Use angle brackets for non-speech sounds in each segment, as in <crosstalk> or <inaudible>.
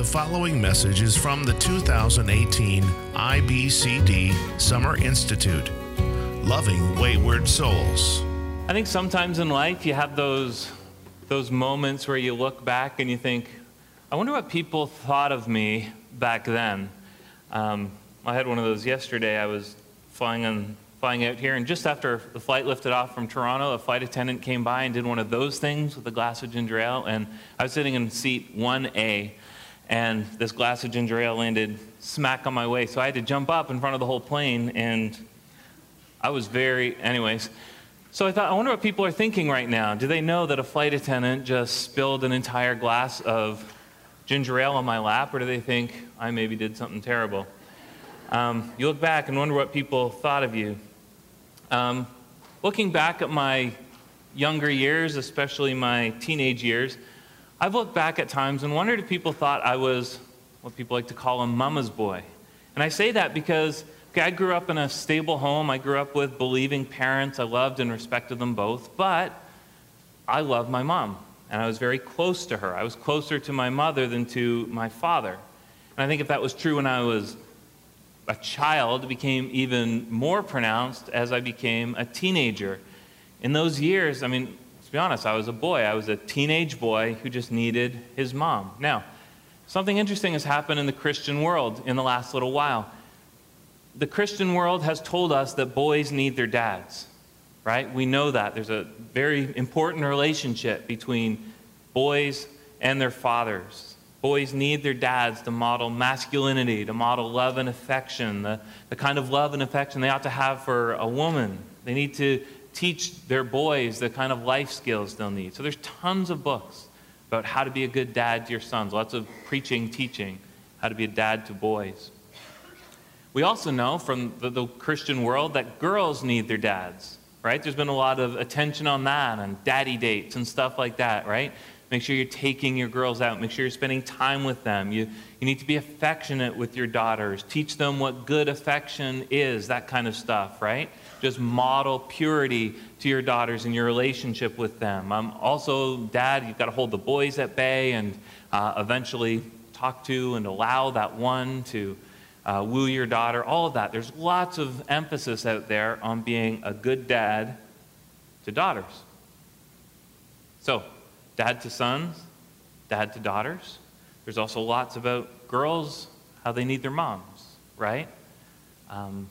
The following message is from the 2018 IBCD Summer Institute Loving Wayward Souls. I think sometimes in life you have those, those moments where you look back and you think, I wonder what people thought of me back then. Um, I had one of those yesterday. I was flying, on, flying out here, and just after the flight lifted off from Toronto, a flight attendant came by and did one of those things with a glass of ginger ale. And I was sitting in seat 1A, and this glass of ginger ale landed smack on my way. So I had to jump up in front of the whole plane, and I was very, anyways. So I thought, I wonder what people are thinking right now. Do they know that a flight attendant just spilled an entire glass of ginger ale on my lap, or do they think I maybe did something terrible? Um, you look back and wonder what people thought of you. Um, looking back at my younger years, especially my teenage years, I've looked back at times and wondered if people thought I was what people like to call a mama's boy. And I say that because okay, I grew up in a stable home. I grew up with believing parents. I loved and respected them both. But I loved my mom, and I was very close to her. I was closer to my mother than to my father. And I think if that was true when I was a child it became even more pronounced as I became a teenager. In those years, I mean, be honest, I was a boy. I was a teenage boy who just needed his mom. Now, something interesting has happened in the Christian world in the last little while. The Christian world has told us that boys need their dads, right? We know that. There's a very important relationship between boys and their fathers. Boys need their dads to model masculinity, to model love and affection, the, the kind of love and affection they ought to have for a woman. They need to teach their boys the kind of life skills they'll need. So there's tons of books about how to be a good dad to your sons, lots of preaching, teaching, how to be a dad to boys. We also know from the, the Christian world that girls need their dads, right? There's been a lot of attention on that and daddy dates and stuff like that, right? Make sure you're taking your girls out. Make sure you're spending time with them. You, you need to be affectionate with your daughters. Teach them what good affection is, that kind of stuff, right? Just model purity to your daughters in your relationship with them. Um, also, dad, you've got to hold the boys at bay and uh, eventually talk to and allow that one to uh, woo your daughter. All of that. There's lots of emphasis out there on being a good dad to daughters. So, dad to sons, dad to daughters. There's also lots about girls, how they need their moms, right? Um,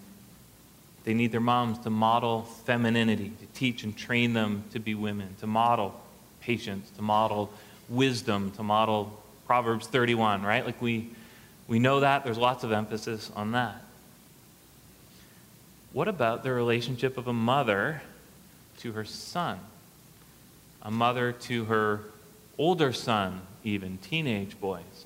they need their moms to model femininity, to teach and train them to be women, to model patience, to model wisdom, to model Proverbs 31, right? Like we, we know that. There's lots of emphasis on that. What about the relationship of a mother to her son? a mother to her older son, even teenage boys.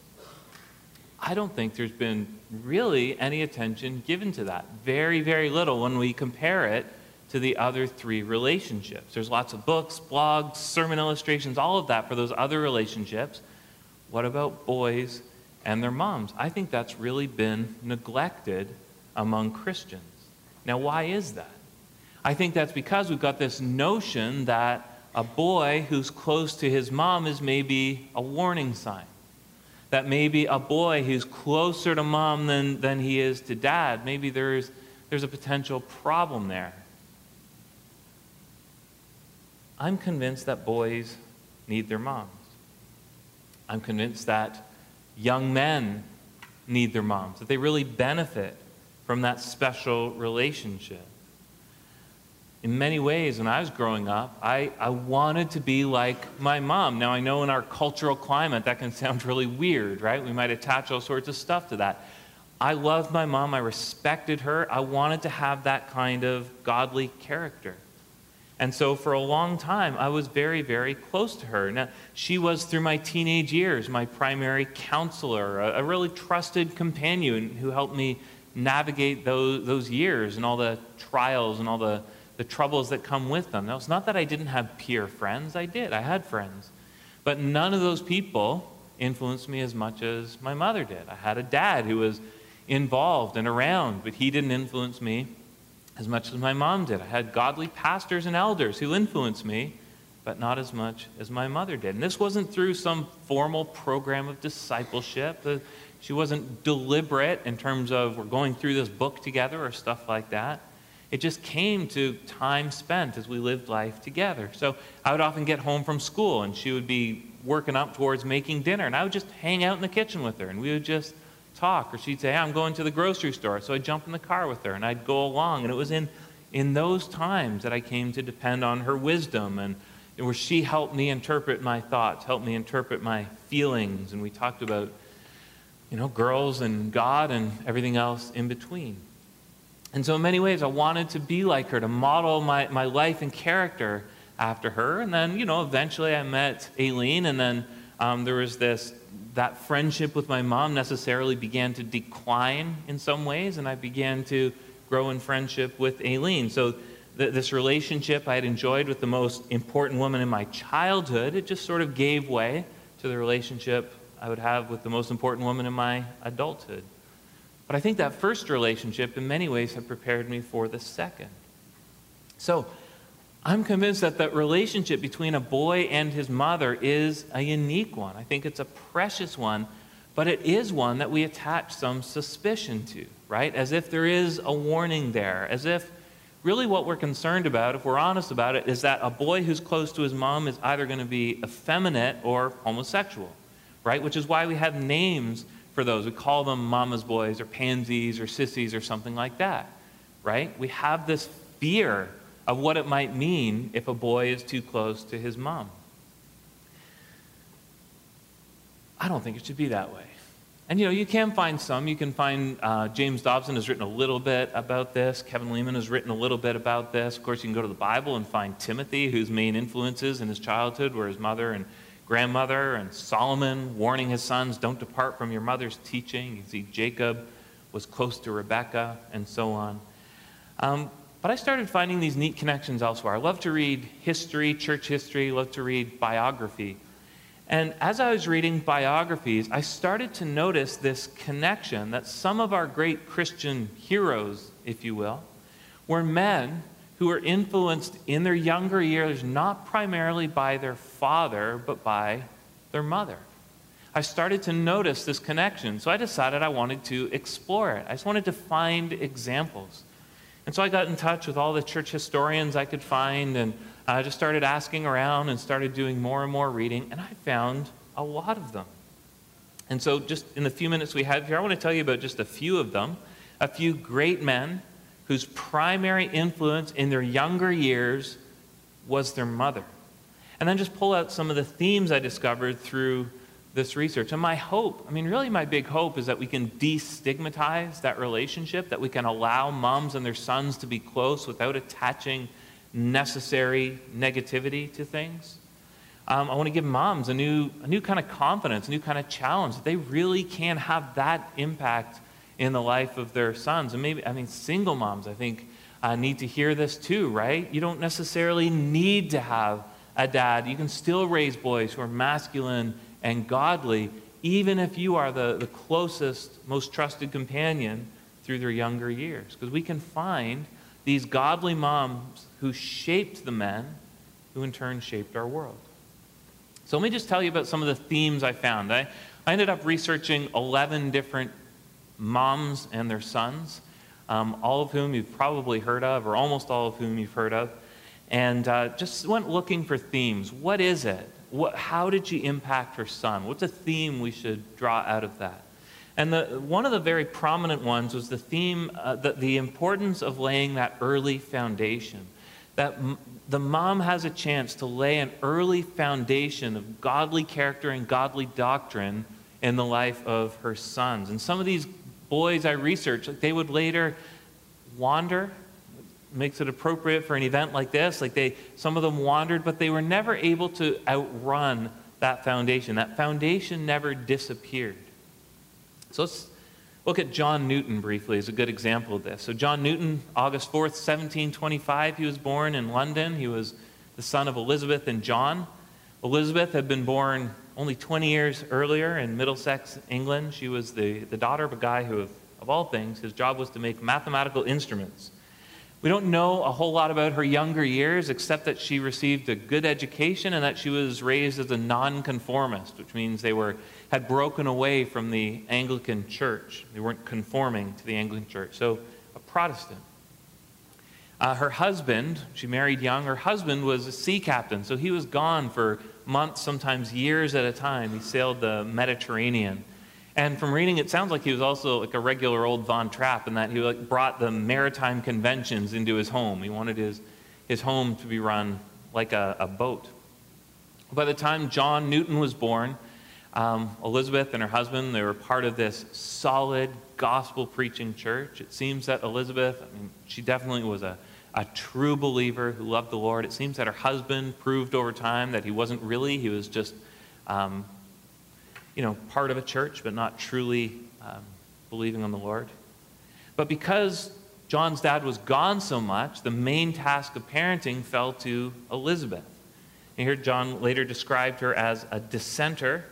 I don't think there's been really any attention given to that. Very, very little when we compare it to the other three relationships. There's lots of books, blogs, sermon illustrations, all of that for those other relationships. What about boys and their moms? I think that's really been neglected among Christians. Now, why is that? I think that's because we've got this notion that a boy who's close to his mom is maybe a warning sign. That maybe a boy who's closer to mom than, than he is to dad, maybe there's, there's a potential problem there. I'm convinced that boys need their moms. I'm convinced that young men need their moms, that they really benefit from that special relationship in many ways, when I was growing up, I, I wanted to be like my mom. Now, I know in our cultural climate that can sound <laughs> really weird, right? We might attach all sorts of stuff to that. I loved my mom. I respected her. I wanted to have that kind of godly character. And so for a long time, I was very, very close to her. Now, she was, through my teenage years, my primary counselor, a, a really trusted companion who helped me navigate those, those years and all the trials and all the the troubles that come with them. Now, it's not that I didn't have peer friends, I did, I had friends. But none of those people influenced me as much as my mother did. I had a dad who was involved and around, but he didn't influence me as much as my mom did. I had godly pastors and elders who influenced me, but not as much as my mother did. And this wasn't through some formal program of discipleship. Uh, she wasn't deliberate in terms of we're going through this book together or stuff like that. It just came to time spent as we lived life together. So I would often get home from school and she would be working up towards making dinner, and I would just hang out in the kitchen with her and we would just talk. Or she'd say, hey, I'm going to the grocery store. So I'd jump in the car with her and I'd go along. And it was in, in those times that I came to depend on her wisdom and where she helped me interpret my thoughts, helped me interpret my feelings. And we talked about, you know, girls and God and everything else in between. And so, in many ways, I wanted to be like her, to model my, my life and character after her. And then, you know, eventually I met Aileen, and then um, there was this, that friendship with my mom necessarily began to decline in some ways, and I began to grow in friendship with Aileen. So, th- this relationship I had enjoyed with the most important woman in my childhood, it just sort of gave way to the relationship I would have with the most important woman in my adulthood. But I think that first relationship, in many ways, had prepared me for the second. So I'm convinced that that relationship between a boy and his mother is a unique one. I think it's a precious one, but it is one that we attach some suspicion to, right? As if there is a warning there, as if really what we're concerned about, if we're honest about it, is that a boy who's close to his mom is either going to be effeminate or homosexual, right? Which is why we have names for those. We call them mama's boys or pansies or sissies or something like that, right? We have this fear of what it might mean if a boy is too close to his mom. I don't think it should be that way. And you know, you can find some. You can find uh, James Dobson has written a little bit about this. Kevin Leman has written a little bit about this. Of course, you can go to the Bible and find Timothy, whose main influences in his childhood were his mother and grandmother and Solomon warning his sons, don't depart from your mother's teaching. You see, Jacob was close to Rebekah and so on. Um, but I started finding these neat connections elsewhere. I love to read history, church history, love to read biography. And as I was reading biographies, I started to notice this connection that some of our great Christian heroes, if you will, were men who were influenced in their younger years not primarily by their father, but by their mother. I started to notice this connection, so I decided I wanted to explore it. I just wanted to find examples. And so I got in touch with all the church historians I could find, and I just started asking around and started doing more and more reading, and I found a lot of them. And so, just in the few minutes we have here, I want to tell you about just a few of them, a few great men whose primary influence in their younger years was their mother. And then just pull out some of the themes I discovered through this research. And my hope, I mean, really, my big hope is that we can destigmatize that relationship, that we can allow moms and their sons to be close without attaching necessary negativity to things. Um, I want to give moms a new, a new kind of confidence, a new kind of challenge. That they really can have that impact in the life of their sons. And maybe, I mean, single moms, I think, uh, need to hear this too, right? You don't necessarily need to have a dad. You can still raise boys who are masculine and godly, even if you are the, the closest, most trusted companion through their younger years. Because we can find these godly moms who shaped the men who in turn shaped our world. So let me just tell you about some of the themes I found. I, I ended up researching 11 different moms and their sons, um, all of whom you've probably heard of, or almost all of whom you've heard of, and uh, just went looking for themes. What is it? What, how did she impact her son? What's a theme we should draw out of that? And the, one of the very prominent ones was the theme, uh, the, the importance of laying that early foundation. That m- the mom has a chance to lay an early foundation of godly character and godly doctrine in the life of her sons. And some of these boys I researched, like they would later wander. Makes it appropriate for an event like this. Like they, some of them wandered, but they were never able to outrun that foundation. That foundation never disappeared. So let's look at John Newton briefly as a good example of this. So John Newton, August 4th, 1725, he was born in London. He was the son of Elizabeth and John. Elizabeth had been born only 20 years earlier in Middlesex, England. She was the, the daughter of a guy who, of all things, his job was to make mathematical instruments. We don't know a whole lot about her younger years except that she received a good education and that she was raised as a nonconformist, which means they were, had broken away from the Anglican church. They weren't conforming to the Anglican church. So, a Protestant. Uh, her husband, she married young, her husband was a sea captain, so he was gone for months, sometimes years at a time. He sailed the Mediterranean. And from reading, it sounds like he was also like a regular old Von Trapp in that he like brought the maritime conventions into his home. He wanted his, his home to be run like a, a boat. By the time John Newton was born, um, Elizabeth and her husband, they were part of this solid gospel preaching church. It seems that Elizabeth, I mean, she definitely was a, a true believer who loved the Lord. It seems that her husband proved over time that he wasn't really, he was just um, you know, part of a church, but not truly um, believing on the Lord. But because John's dad was gone so much, the main task of parenting fell to Elizabeth. And here John later described her as a dissenter,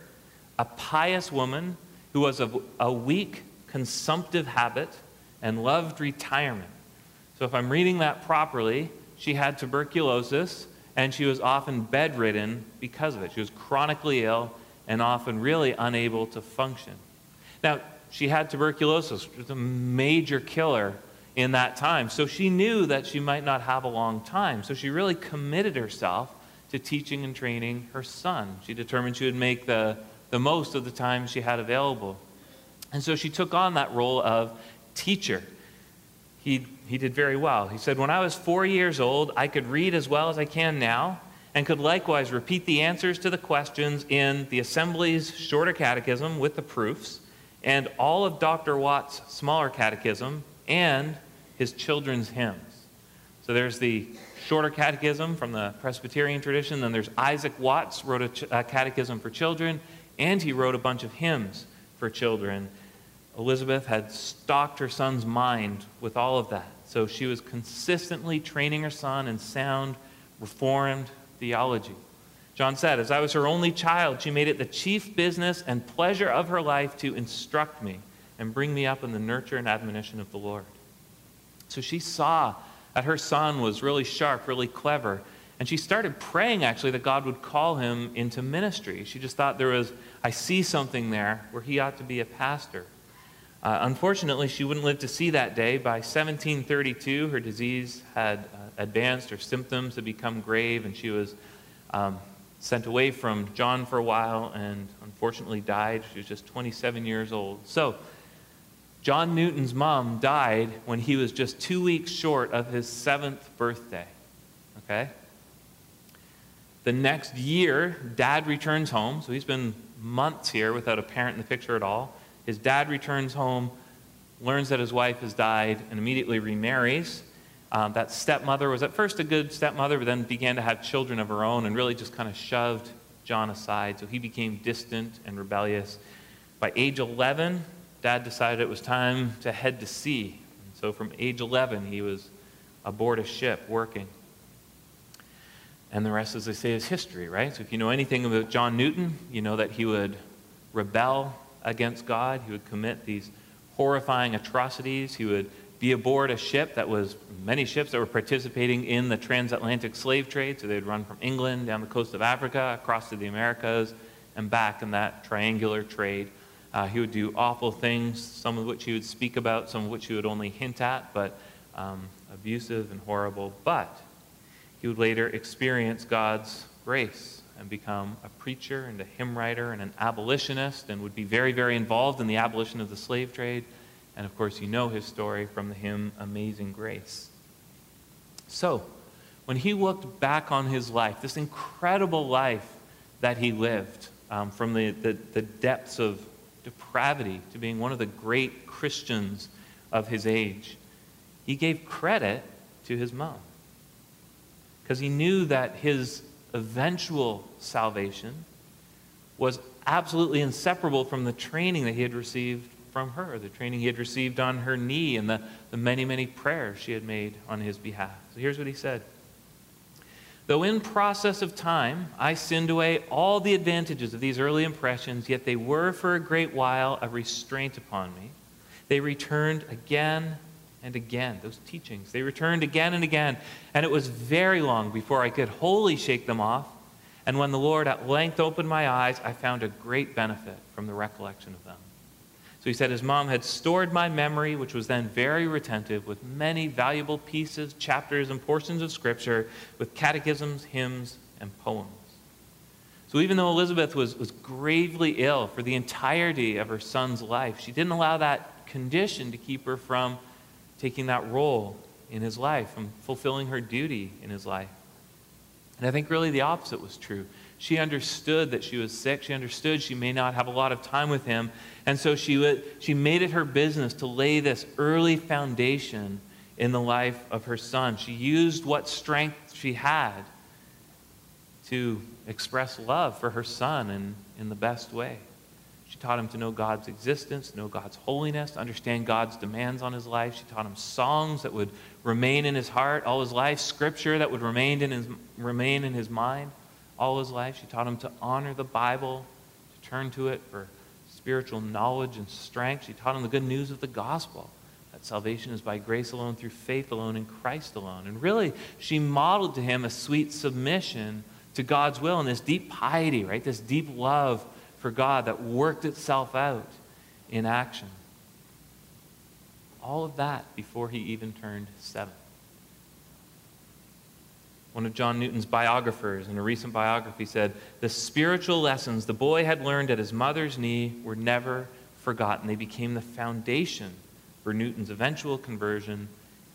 a pious woman who was of a weak, consumptive habit and loved retirement. So if I'm reading that properly, she had tuberculosis and she was often bedridden because of it. She was chronically ill and often really unable to function. Now, she had tuberculosis, which was a major killer in that time. So she knew that she might not have a long time. So she really committed herself to teaching and training her son. She determined she would make the, the most of the time she had available. And so she took on that role of teacher. He, he did very well. He said, When I was four years old, I could read as well as I can now and could likewise repeat the answers to the questions in the Assembly's shorter catechism with the proofs, and all of Dr. Watts' smaller catechism, and his children's hymns. So there's the shorter catechism from the Presbyterian tradition, then there's Isaac Watts, wrote a, ch- a catechism for children, and he wrote a bunch of hymns for children. Elizabeth had stocked her son's mind with all of that. So she was consistently training her son in sound, reformed theology. John said, As I was her only child, she made it the chief business and pleasure of her life to instruct me and bring me up in the nurture and admonition of the Lord. So she saw that her son was really sharp, really clever, and she started praying actually that God would call him into ministry. She just thought there was, I see something there where he ought to be a pastor. Uh, unfortunately, she wouldn't live to see that day. By 1732, her disease had uh, advanced, her symptoms had become grave, and she was um, sent away from John for a while and unfortunately died. She was just 27 years old. So, John Newton's mom died when he was just two weeks short of his seventh birthday. Okay? The next year, dad returns home, so he's been months here without a parent in the picture at all. His dad returns home, learns that his wife has died, and immediately remarries. Um, that stepmother was at first a good stepmother, but then began to have children of her own and really just kind of shoved John aside. So he became distant and rebellious. By age 11, dad decided it was time to head to sea. And so from age 11, he was aboard a ship working. And the rest, as they say, is history, right? So if you know anything about John Newton, you know that he would rebel against God. He would commit these horrifying atrocities. He would be aboard a ship that was many ships that were participating in the transatlantic slave trade. So they'd run from England down the coast of Africa, across to the Americas, and back in that triangular trade. Uh, he would do awful things, some of which he would speak about, some of which he would only hint at, but um, abusive and horrible. But he would later experience God's grace and become a preacher and a hymn writer and an abolitionist and would be very, very involved in the abolition of the slave trade. And of course, you know his story from the hymn Amazing Grace. So, when he looked back on his life, this incredible life that he lived, um, from the, the, the depths of depravity to being one of the great Christians of his age, he gave credit to his mom. Because he knew that his eventual salvation was absolutely inseparable from the training that he had received from her, the training he had received on her knee, and the, the many, many prayers she had made on his behalf. So here's what he said Though in process of time I sinned away all the advantages of these early impressions, yet they were for a great while a restraint upon me. They returned again and again. Those teachings, they returned again and again. And it was very long before I could wholly shake them off. And when the Lord at length opened my eyes, I found a great benefit from the recollection of them. So he said his mom had stored my memory, which was then very retentive, with many valuable pieces, chapters, and portions of Scripture, with catechisms, hymns, and poems. So even though Elizabeth was, was gravely ill for the entirety of her son's life, she didn't allow that condition to keep her from taking that role in his life, and fulfilling her duty in his life. And I think really the opposite was true. She understood that she was sick. She understood she may not have a lot of time with him. And so she, she made it her business to lay this early foundation in the life of her son. She used what strength she had to express love for her son in, in the best way. Taught him to know God's existence, know God's holiness, understand God's demands on his life. She taught him songs that would remain in his heart all his life, scripture that would remain in his, remain in his mind all his life. She taught him to honor the Bible, to turn to it for spiritual knowledge and strength. She taught him the good news of the gospel that salvation is by grace alone, through faith alone, in Christ alone. And really, she modeled to him a sweet submission to God's will and this deep piety, right? This deep love for God that worked itself out in action. All of that before he even turned seven. One of John Newton's biographers in a recent biography said, The spiritual lessons the boy had learned at his mother's knee were never forgotten. They became the foundation for Newton's eventual conversion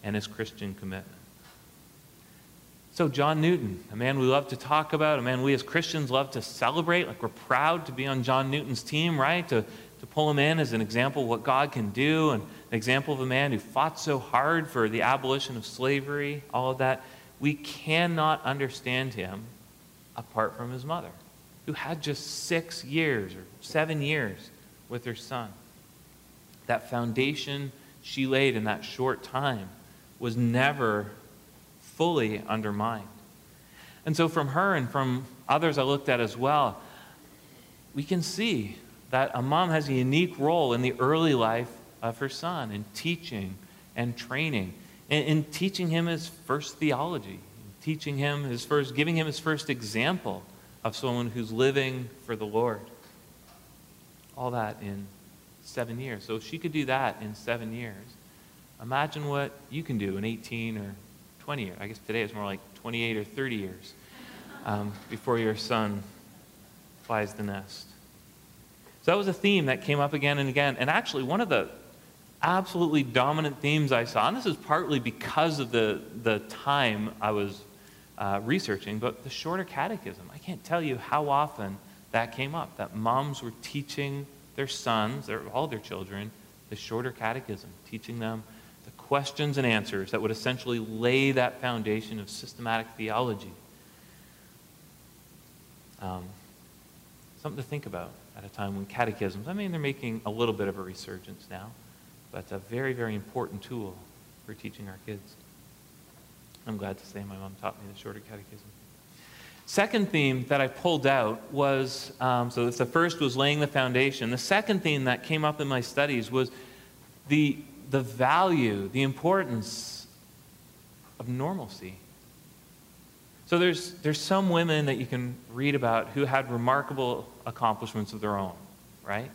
and his Christian commitment. So, John Newton, a man we love to talk about, a man we as Christians love to celebrate, like we're proud to be on John Newton's team, right? To, to pull him in as an example of what God can do, and an example of a man who fought so hard for the abolition of slavery, all of that. We cannot understand him apart from his mother, who had just six years or seven years with her son. That foundation she laid in that short time was never fully undermined. And so, from her and from others I looked at as well, we can see that a mom has a unique role in the early life of her son in teaching and training, in, in teaching him his first theology, teaching him his first, giving him his first example of someone who's living for the Lord. All that in seven years. So if she could do that in seven years, imagine what you can do in 18 or 20 years. I guess today it's more like 28 or 30 years um, before your son flies the nest. So that was a theme that came up again and again. And actually, one of the absolutely dominant themes I saw, and this is partly because of the, the time I was uh, researching, but the shorter catechism. I can't tell you how often that came up, that moms were teaching their sons, their, all their children, the shorter catechism, teaching them questions and answers that would essentially lay that foundation of systematic theology. Um, something to think about at a time when catechisms, I mean, they're making a little bit of a resurgence now, but a very, very important tool for teaching our kids. I'm glad to say my mom taught me the shorter catechism. Second theme that I pulled out was um, so the first was laying the foundation. The second theme that came up in my studies was the the value, the importance of normalcy. So there's, there's some women that you can read about who had remarkable accomplishments of their own, right?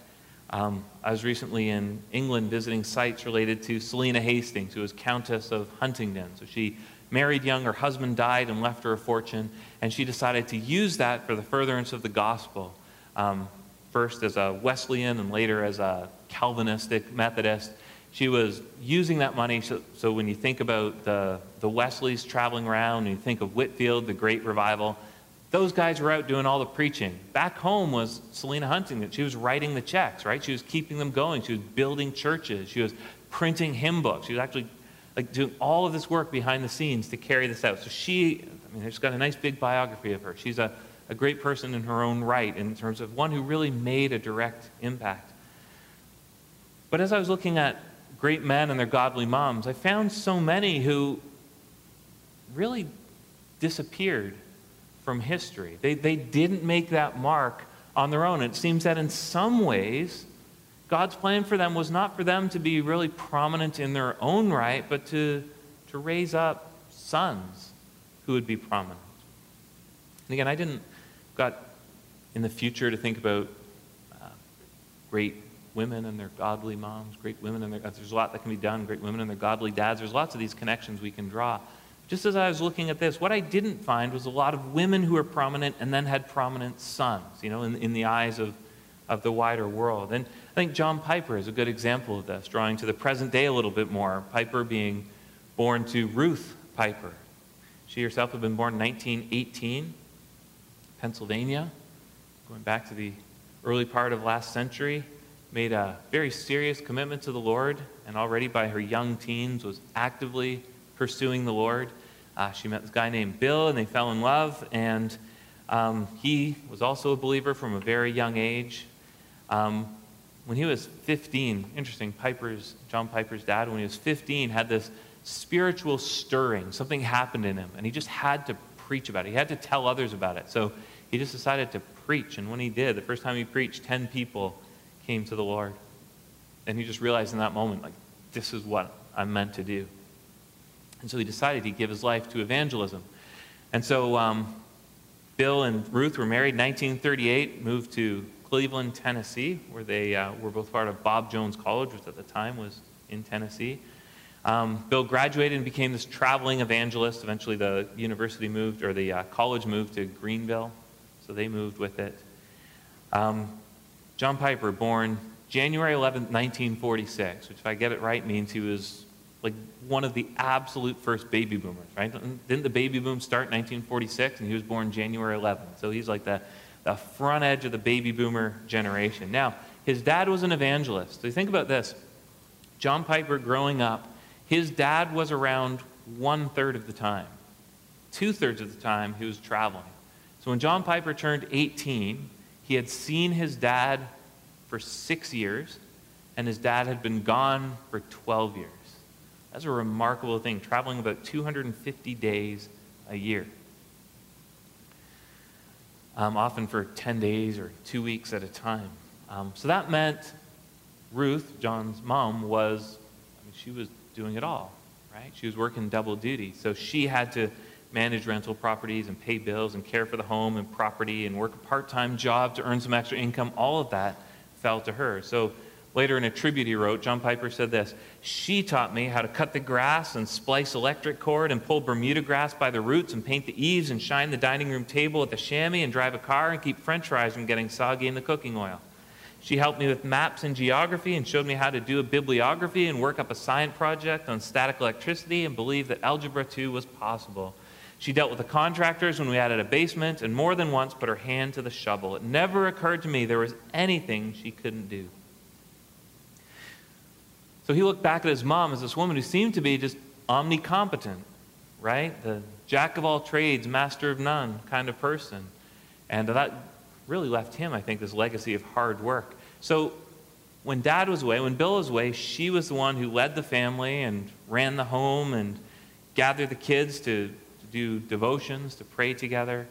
Um, I was recently in England visiting sites related to Selina Hastings, who was Countess of Huntingdon. So she married young, her husband died and left her a fortune, and she decided to use that for the furtherance of the gospel. Um, first as a Wesleyan and later as a Calvinistic Methodist she was using that money. So, so when you think about the, the Wesleys traveling around, and you think of Whitefield, the great revival, those guys were out doing all the preaching. Back home was Selina Huntingdon. She was writing the checks, right? She was keeping them going. She was building churches. She was printing hymn books. She was actually like doing all of this work behind the scenes to carry this out. So she, I mean, she's got a nice big biography of her. She's a, a great person in her own right in terms of one who really made a direct impact. But as I was looking at great men and their godly moms, I found so many who really disappeared from history. They, they didn't make that mark on their own. It seems that in some ways, God's plan for them was not for them to be really prominent in their own right, but to, to raise up sons who would be prominent. And again, I didn't got in the future to think about uh, great women and their godly moms, great women and their, there's a lot that can be done, great women and their godly dads. There's lots of these connections we can draw. Just as I was looking at this, what I didn't find was a lot of women who were prominent and then had prominent sons, you know, in, in the eyes of, of the wider world. And I think John Piper is a good example of this, drawing to the present day a little bit more. Piper being born to Ruth Piper. She herself had been born in 1918, Pennsylvania, going back to the early part of last century, made a very serious commitment to the Lord, and already by her young teens was actively pursuing the Lord. Uh, she met this guy named Bill, and they fell in love, and um, he was also a believer from a very young age. Um, when he was 15, interesting, Piper's, John Piper's dad, when he was 15, had this spiritual stirring. Something happened in him, and he just had to preach about it. He had to tell others about it. So he just decided to preach. And when he did, the first time he preached, 10 people came to the Lord. And he just realized in that moment, like, this is what I'm meant to do. And so he decided he'd give his life to evangelism. And so um, Bill and Ruth were married in 1938, moved to Cleveland, Tennessee, where they uh, were both part of Bob Jones College, which at the time was in Tennessee. Um, Bill graduated and became this traveling evangelist. Eventually, the university moved, or the uh, college moved to Greenville, so they moved with it. Um, John Piper, born January 11, 1946, which, if I get it right, means he was like one of the absolute first baby boomers, right? Didn't the baby boom start in 1946 and he was born January 11? So he's like the, the front edge of the baby boomer generation. Now, his dad was an evangelist. So think about this John Piper growing up, his dad was around one third of the time. Two thirds of the time, he was traveling. So when John Piper turned 18, he had seen his dad for six years, and his dad had been gone for 12 years. That's a remarkable thing, traveling about 250 days a year. Um, often for 10 days or two weeks at a time. Um, so that meant Ruth, John's mom, was, I mean, she was doing it all, right? She was working double duty. So she had to manage rental properties and pay bills and care for the home and property and work a part time job to earn some extra income. All of that fell to her. So later in a tribute he wrote, John Piper said this She taught me how to cut the grass and splice electric cord and pull Bermuda grass by the roots and paint the eaves and shine the dining room table at the chamois and drive a car and keep french fries from getting soggy in the cooking oil. She helped me with maps and geography and showed me how to do a bibliography and work up a science project on static electricity and believe that algebra 2 was possible. She dealt with the contractors when we added a basement and more than once put her hand to the shovel. It never occurred to me there was anything she couldn't do. So he looked back at his mom as this woman who seemed to be just omnicompetent, right? The jack of all trades, master of none kind of person. And that really left him, I think, this legacy of hard work. So when dad was away, when Bill was away, she was the one who led the family and ran the home and gathered the kids to do devotions, to pray together.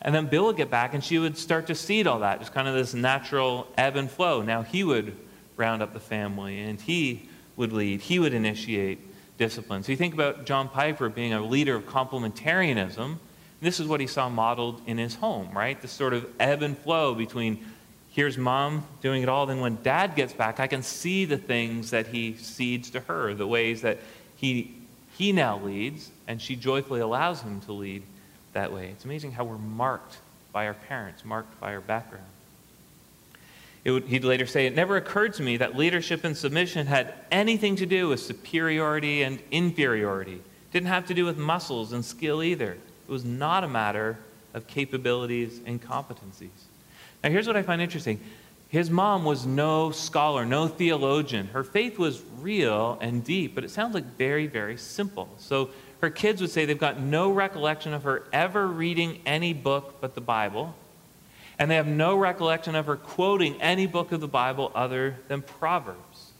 And then Bill would get back and she would start to cede all that, just kind of this natural ebb and flow. Now he would round up the family and he would lead, he would initiate discipline. So you think about John Piper being a leader of complementarianism. This is what he saw modeled in his home, right? This sort of ebb and flow between here's mom doing it all, then when dad gets back, I can see the things that he cedes to her, the ways that he he now leads, and she joyfully allows him to lead that way. It's amazing how we're marked by our parents, marked by our background. Would, he'd later say, It never occurred to me that leadership and submission had anything to do with superiority and inferiority. It didn't have to do with muscles and skill either. It was not a matter of capabilities and competencies. Now, here's what I find interesting his mom was no scholar, no theologian. Her faith was real and deep, but it sounds like very, very simple. So her kids would say they've got no recollection of her ever reading any book but the Bible, and they have no recollection of her quoting any book of the Bible other than Proverbs.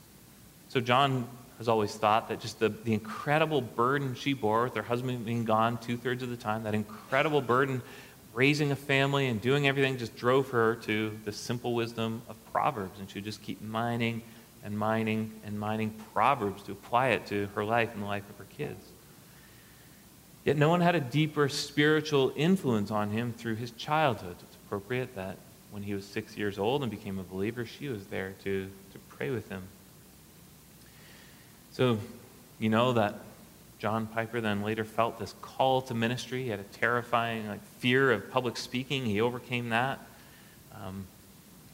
So John has always thought that just the, the incredible burden she bore with her husband being gone two thirds of the time, that incredible burden raising a family and doing everything just drove her to the simple wisdom of Proverbs. And she would just keep mining and mining and mining Proverbs to apply it to her life and the life of her kids. Yet no one had a deeper spiritual influence on him through his childhood. It's appropriate that when he was six years old and became a believer, she was there to, to pray with him. So, you know that John Piper then later felt this call to ministry. He had a terrifying like, fear of public speaking. He overcame that, um,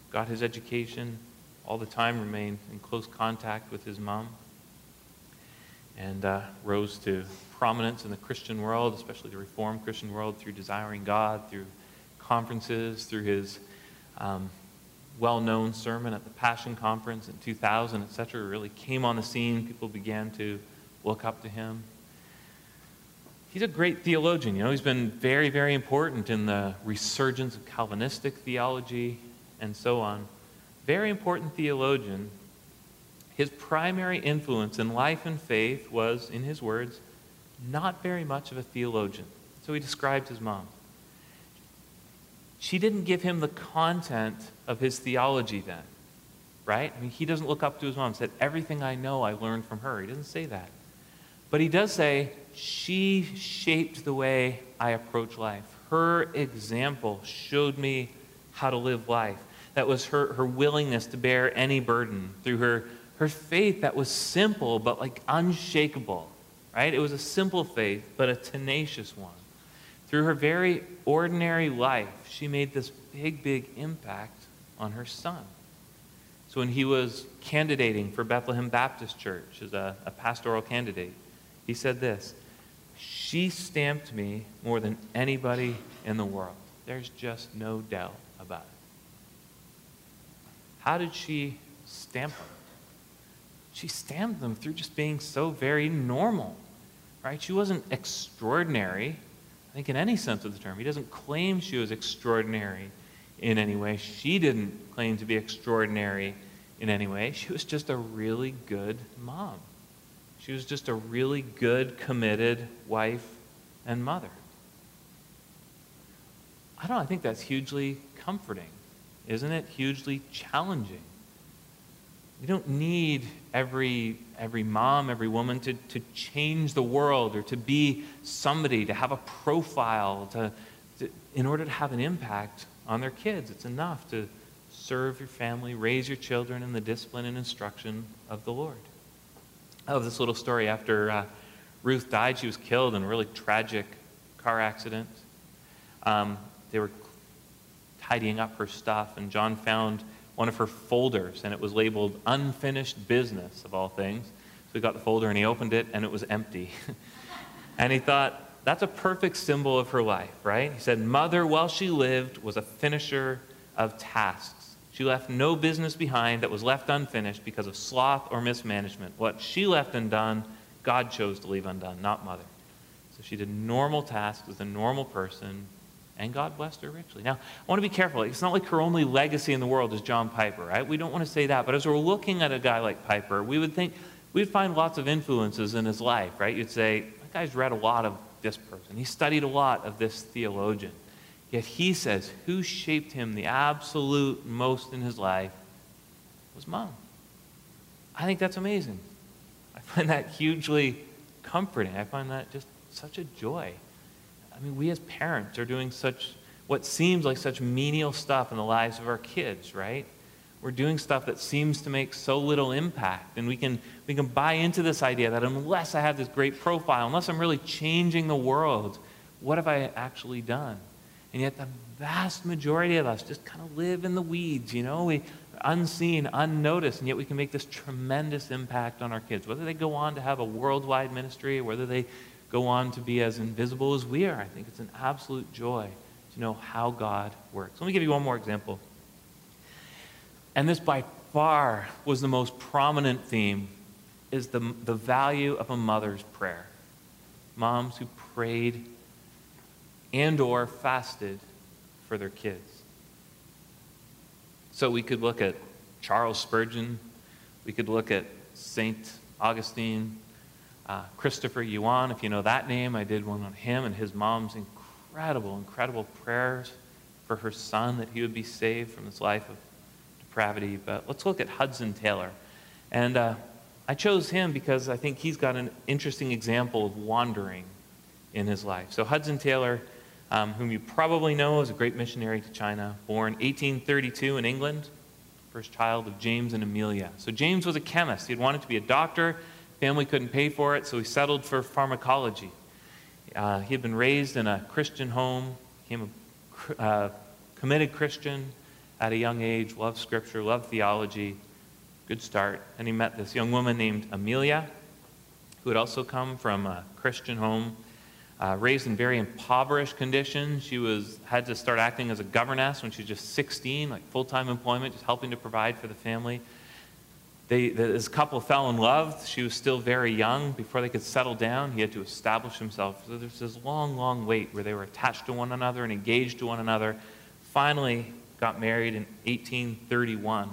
got his education, all the time remained in close contact with his mom, and uh, rose to prominence in the Christian world, especially the Reformed Christian world, through Desiring God, through conferences, through his um, well known sermon at the Passion Conference in 2000, etc., really came on the scene. People began to look up to him. He's a great theologian. You know, he's been very, very important in the resurgence of Calvinistic theology and so on. Very important theologian. His primary influence in life and faith was, in his words, not very much of a theologian. So he described his mom. She didn't give him the content of his theology then, right? I mean, he doesn't look up to his mom and said, Everything I know I learned from her. He doesn't say that. But he does say, She shaped the way I approach life. Her example showed me how to live life. That was her, her willingness to bear any burden through her, her faith that was simple but like unshakable right? It was a simple faith, but a tenacious one. Through her very ordinary life, she made this big, big impact on her son. So when he was candidating for Bethlehem Baptist Church as a, a pastoral candidate, he said this She stamped me more than anybody in the world. There's just no doubt about it. How did she stamp them? She stamped them through just being so very normal right? She wasn't extraordinary, I think, in any sense of the term. He doesn't claim she was extraordinary in any way. She didn't claim to be extraordinary in any way. She was just a really good mom. She was just a really good, committed wife and mother. I don't I think that's hugely comforting. Isn't it hugely challenging? We don't need every, every mom, every woman to, to change the world or to be somebody, to have a profile, to, to, in order to have an impact on their kids. It's enough to serve your family, raise your children in the discipline and instruction of the Lord. I love this little story. After uh, Ruth died, she was killed in a really tragic car accident. Um, they were tidying up her stuff, and John found one of her folders, and it was labeled Unfinished Business, of all things. So he got the folder and he opened it, and it was empty. <laughs> and he thought, that's a perfect symbol of her life, right? He said, Mother, while she lived, was a finisher of tasks. She left no business behind that was left unfinished because of sloth or mismanagement. What she left undone, God chose to leave undone, not Mother. So she did normal tasks as a normal person, and God blessed her richly. Now, I want to be careful. It's not like her only legacy in the world is John Piper, right? We don't want to say that. But as we're looking at a guy like Piper, we would think, we'd find lots of influences in his life, right? You'd say, that guy's read a lot of this person. He studied a lot of this theologian. Yet he says, who shaped him the absolute most in his life was mom. I think that's amazing. I find that hugely comforting. I find that just such a joy. I mean, we as parents are doing such, what seems like such menial stuff in the lives of our kids, right? We're doing stuff that seems to make so little impact. And we can, we can buy into this idea that unless I have this great profile, unless I'm really changing the world, what have I actually done? And yet, the vast majority of us just kind of live in the weeds, you know? We, unseen, unnoticed, and yet we can make this tremendous impact on our kids. Whether they go on to have a worldwide ministry, whether they go on to be as invisible as we are. I think it's an absolute joy to know how God works. Let me give you one more example. And this by far was the most prominent theme is the, the value of a mother's prayer. Moms who prayed and or fasted for their kids. So we could look at Charles Spurgeon, we could look at St. Augustine, uh, Christopher Yuan, if you know that name, I did one on him and his mom's incredible, incredible prayers for her son that he would be saved from this life of depravity. But let's look at Hudson Taylor. And uh, I chose him because I think he's got an interesting example of wandering in his life. So, Hudson Taylor, um, whom you probably know, as a great missionary to China, born 1832 in England, first child of James and Amelia. So, James was a chemist. He had wanted to be a doctor. Family couldn't pay for it, so he settled for pharmacology. Uh, he had been raised in a Christian home, became a uh, committed Christian at a young age, loved scripture, loved theology. Good start. And he met this young woman named Amelia, who had also come from a Christian home, uh, raised in very impoverished conditions. She was had to start acting as a governess when she was just 16, like full-time employment, just helping to provide for the family. They, this couple fell in love. She was still very young. Before they could settle down, he had to establish himself. So there's this long, long wait where they were attached to one another and engaged to one another. Finally, got married in 1831.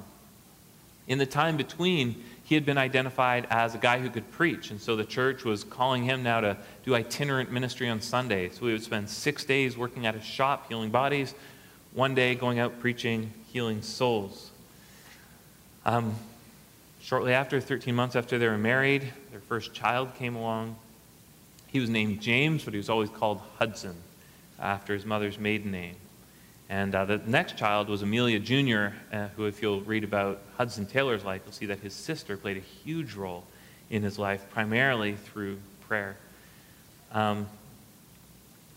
In the time between, he had been identified as a guy who could preach, and so the church was calling him now to do itinerant ministry on Sundays. So he would spend six days working at his shop, healing bodies, one day going out preaching, healing souls. Um, Shortly after, 13 months after they were married, their first child came along. He was named James, but he was always called Hudson after his mother's maiden name. And uh, the next child was Amelia Jr., uh, who, if you'll read about Hudson Taylor's life, you'll see that his sister played a huge role in his life, primarily through prayer. Um,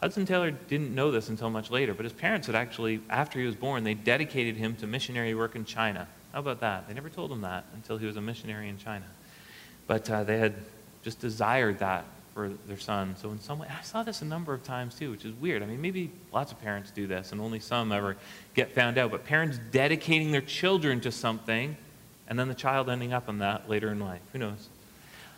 Hudson Taylor didn't know this until much later, but his parents had actually, after he was born, they dedicated him to missionary work in China. How about that? They never told him that until he was a missionary in China. But uh, they had just desired that for their son. So in some way, I saw this a number of times too, which is weird. I mean, maybe lots of parents do this, and only some ever get found out. But parents dedicating their children to something, and then the child ending up in that later in life. Who knows?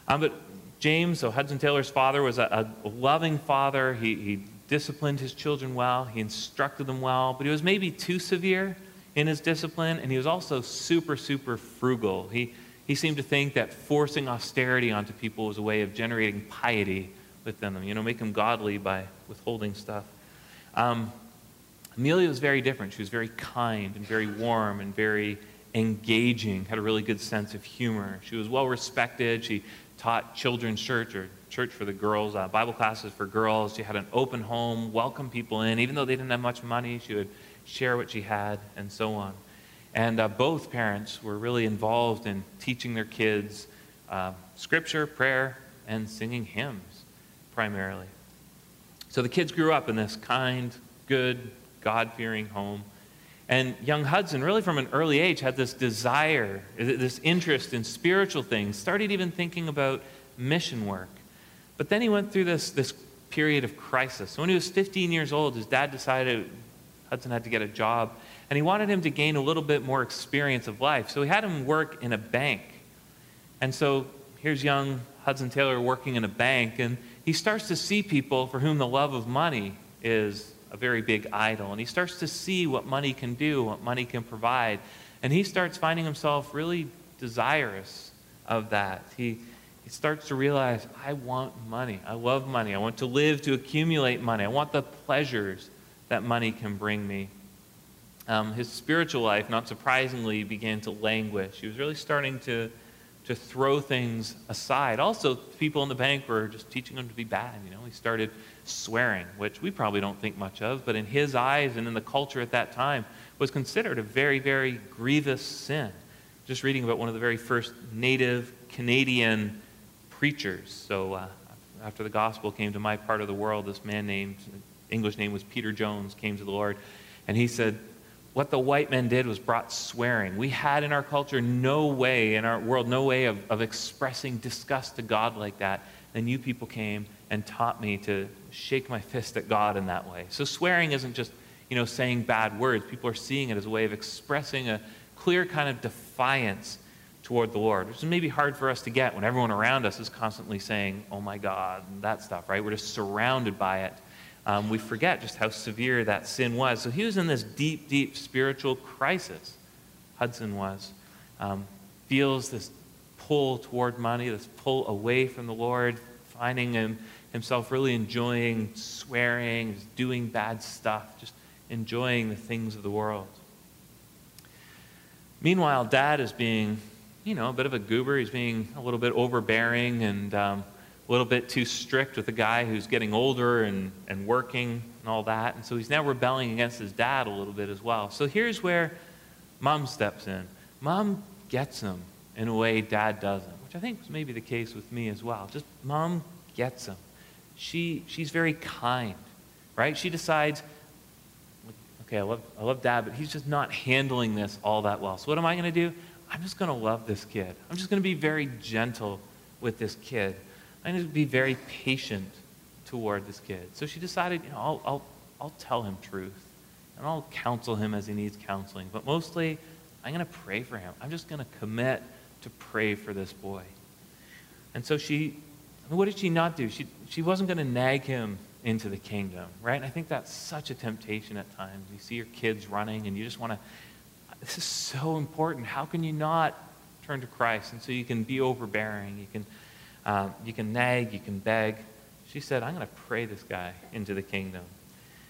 Um, but James, so Hudson Taylor's father, was a, a loving father. He, he disciplined his children well. He instructed them well, but he was maybe too severe in his discipline, and he was also super, super frugal. He, he seemed to think that forcing austerity onto people was a way of generating piety within them, you know, make them godly by withholding stuff. Um, Amelia was very different. She was very kind and very warm and very engaging, had a really good sense of humor. She was well respected. She taught children's church or church for the girls, uh, Bible classes for girls. She had an open home, welcomed people in. Even though they didn't have much money, she would share what she had, and so on. And uh, both parents were really involved in teaching their kids uh, scripture, prayer, and singing hymns primarily. So the kids grew up in this kind, good, God fearing home. And young Hudson, really from an early age, had this desire, this interest in spiritual things, started even thinking about mission work. But then he went through this, this period of crisis. So when he was 15 years old, his dad decided Hudson had to get a job, and he wanted him to gain a little bit more experience of life. So he had him work in a bank. And so here's young Hudson Taylor working in a bank, and he starts to see people for whom the love of money is a very big idol. And he starts to see what money can do, what money can provide. And he starts finding himself really desirous of that. He, he starts to realize, I want money. I love money. I want to live to accumulate money. I want the pleasures that money can bring me. Um, his spiritual life, not surprisingly, began to languish. He was really starting to, to throw things aside. Also, people in the bank were just teaching him to be bad. You know, he started swearing, which we probably don't think much of, but in his eyes and in the culture at that time was considered a very, very grievous sin. Just reading about one of the very first native Canadian preachers. So, uh, after the gospel came to my part of the world, this man named English name was Peter Jones, came to the Lord. And he said, What the white men did was brought swearing. We had in our culture no way, in our world, no way of, of expressing disgust to God like that. And you people came and taught me to shake my fist at God in that way. So swearing isn't just, you know, saying bad words. People are seeing it as a way of expressing a clear kind of defiance toward the Lord, which is maybe hard for us to get when everyone around us is constantly saying, oh my God, and that stuff, right? We're just surrounded by it um, we forget just how severe that sin was. So he was in this deep, deep spiritual crisis. Hudson was. Um, feels this pull toward money, this pull away from the Lord, finding him himself really enjoying swearing, doing bad stuff, just enjoying the things of the world. Meanwhile, dad is being, you know, a bit of a goober. He's being a little bit overbearing and um, a little bit too strict with a guy who's getting older and, and working and all that. And so he's now rebelling against his dad a little bit as well. So here's where mom steps in. Mom gets him in a way dad doesn't, which I think was maybe the case with me as well. Just mom gets him. She, she's very kind, right? She decides, okay, I love, I love dad, but he's just not handling this all that well. So what am I going to do? I'm just going to love this kid. I'm just going to be very gentle with this kid. I'm going to be very patient toward this kid. So she decided, you know, I'll, I'll, I'll tell him truth and I'll counsel him as he needs counseling. But mostly, I'm going to pray for him. I'm just going to commit to pray for this boy. And so she, what did she not do? She, she wasn't going to nag him into the kingdom, right? And I think that's such a temptation at times. You see your kids running and you just want to, this is so important. How can you not turn to Christ? And so you can be overbearing, you can, um, you can nag, you can beg. She said, I'm going to pray this guy into the kingdom.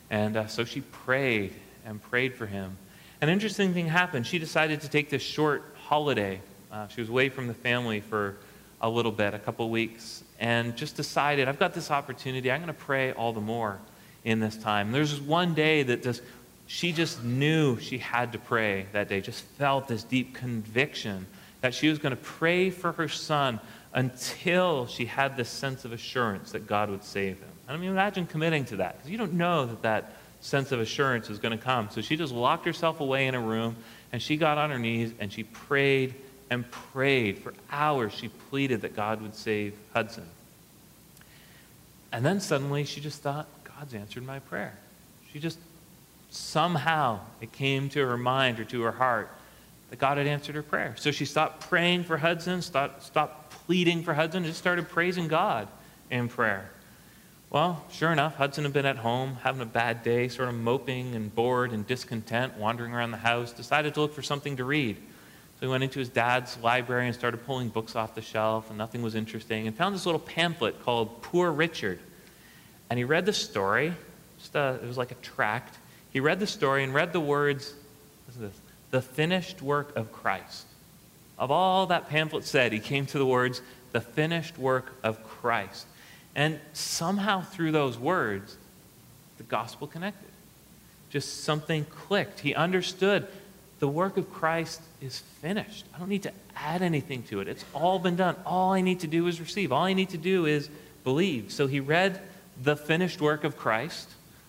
And uh, so she prayed and prayed for him. An interesting thing happened. She decided to take this short holiday. Uh, she was away from the family for a little bit, a couple weeks, and just decided, I've got this opportunity. I'm going to pray all the more in this time. there's one day that just, she just knew she had to pray that day, just felt this deep conviction that she was going to pray for her son until she had this sense of assurance that God would save him. I mean, imagine committing to that, because you don't know that that sense of assurance is going to come. So she just locked herself away in a room, and she got on her knees, and she prayed and prayed for hours. She pleaded that God would save Hudson. And then suddenly she just thought, God's answered my prayer. She just somehow it came to her mind or to her heart that God had answered her prayer. So she stopped praying for Hudson, stopped, stopped pleading for Hudson, just started praising God in prayer. Well, sure enough, Hudson had been at home, having a bad day, sort of moping and bored and discontent, wandering around the house, decided to look for something to read. So he went into his dad's library and started pulling books off the shelf, and nothing was interesting, and found this little pamphlet called Poor Richard. And he read the story. Just a, it was like a tract. He read the story and read the words, this, the finished work of Christ. Of all that pamphlet said, he came to the words, the finished work of Christ. And somehow through those words, the gospel connected. Just something clicked. He understood the work of Christ is finished. I don't need to add anything to it. It's all been done. All I need to do is receive. All I need to do is believe. So he read the finished work of Christ,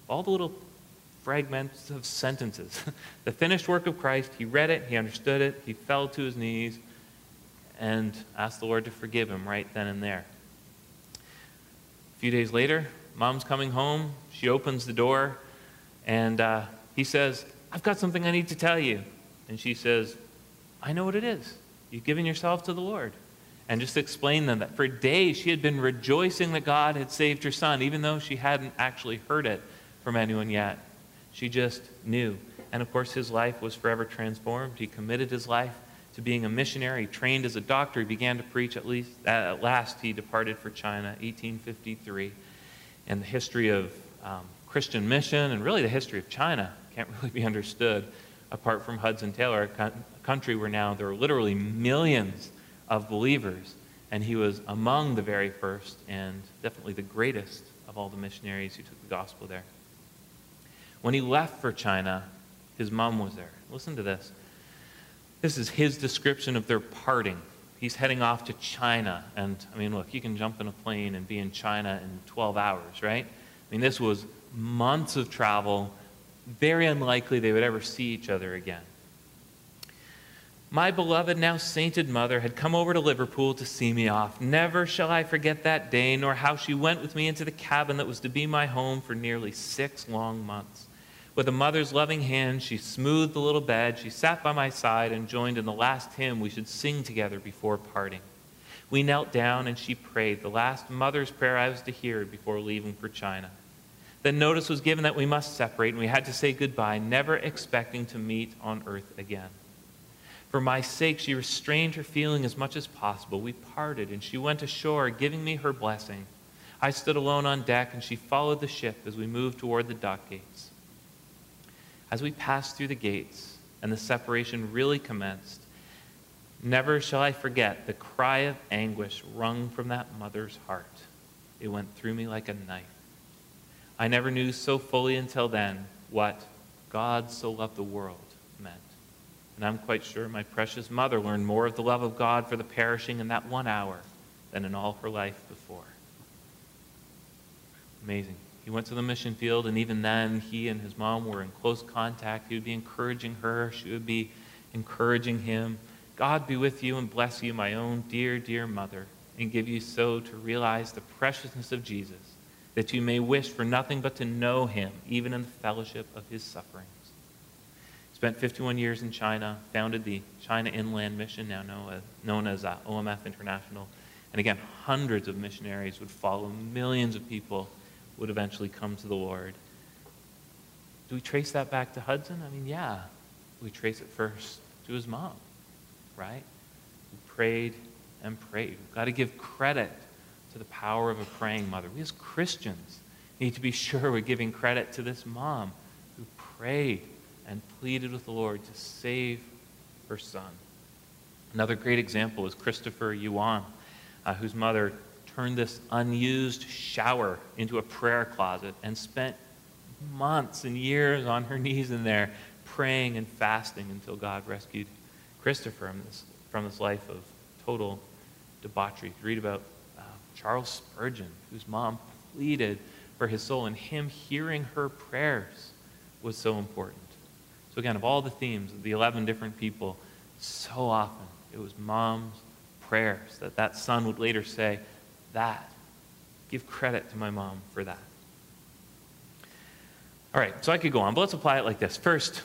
all the little fragments of sentences. <laughs> the finished work of Christ, he read it, he understood it, he fell to his knees and asked the Lord to forgive him right then and there. A few days later, mom's coming home. She opens the door and uh, he says, I've got something I need to tell you. And she says, I know what it is. You've given yourself to the Lord. And just explain them that for days she had been rejoicing that God had saved her son, even though she hadn't actually heard it from anyone yet. She just knew. And of course, his life was forever transformed. He committed his life to being a missionary. He trained as a doctor. He began to preach at least at last. He departed for China, 1853. And the history of um, Christian mission and really the history of China can't <laughs> really be understood apart from Hudson Taylor, a country where now there are literally millions of believers. And he was among the very first and definitely the greatest of all the missionaries who took the gospel there. When he left for China, his mom was there. Listen to this. This is his description of their parting. He's heading off to China. And I mean, look, you can jump in a plane and be in China in 12 hours, right? I mean, this was months of travel very unlikely they would ever see each other again. My beloved, now sainted mother had come over to Liverpool to see me off. Never shall I forget that day, nor how she went with me into the cabin that was to be my home for nearly six long months. With a mother's loving hand, she smoothed the little bed, she sat by my side, and joined in the last hymn we should sing together before parting. We knelt down, and she prayed, the last mother's prayer I was to hear before leaving for China. Then notice was given that we must separate, and we had to say goodbye, never expecting to meet on earth again. For my sake, she restrained her feeling as much as possible. We parted, and she went ashore, giving me her blessing. I stood alone on deck, and she followed the ship as we moved toward the dock gates. As we passed through the gates and the separation really commenced, never shall I forget the cry of anguish wrung from that mother's heart. It went through me like a knife. I never knew so fully until then what God so loved the world meant. And I'm quite sure my precious mother learned more of the love of God for the perishing in that one hour than in all her life before. Amazing. He went to the mission field, and even then, he and his mom were in close contact. He would be encouraging her, she would be encouraging him. God be with you and bless you, my own dear, dear mother, and give you so to realize the preciousness of Jesus, that you may wish for nothing but to know him, even in the fellowship of his sufferings. Spent 51 years in China, founded the China Inland Mission, now known as uh, OMF International. And again, hundreds of missionaries would follow, millions of people would eventually come to the Lord. Do we trace that back to Hudson? I mean, yeah. We trace it first to his mom, right? Who prayed and prayed. We've got to give credit to the power of a praying mother. We as Christians need to be <laughs> sure we're giving credit to this mom who prayed and pleaded with the Lord to save her son. Another great example is Christopher Yuan, uh, whose mother turned this unused shower into a prayer closet and spent months and years on her knees in there praying and fasting until God rescued Christopher from this, from this life of total debauchery. You Read about uh, Charles Spurgeon, whose mom pleaded for his soul, and him hearing her prayers was so important. So, again, of all the themes of the 11 different people, so often it was mom's prayers that that son would later say, That. Give credit to my mom for that. All right, so I could go on, but let's apply it like this. First,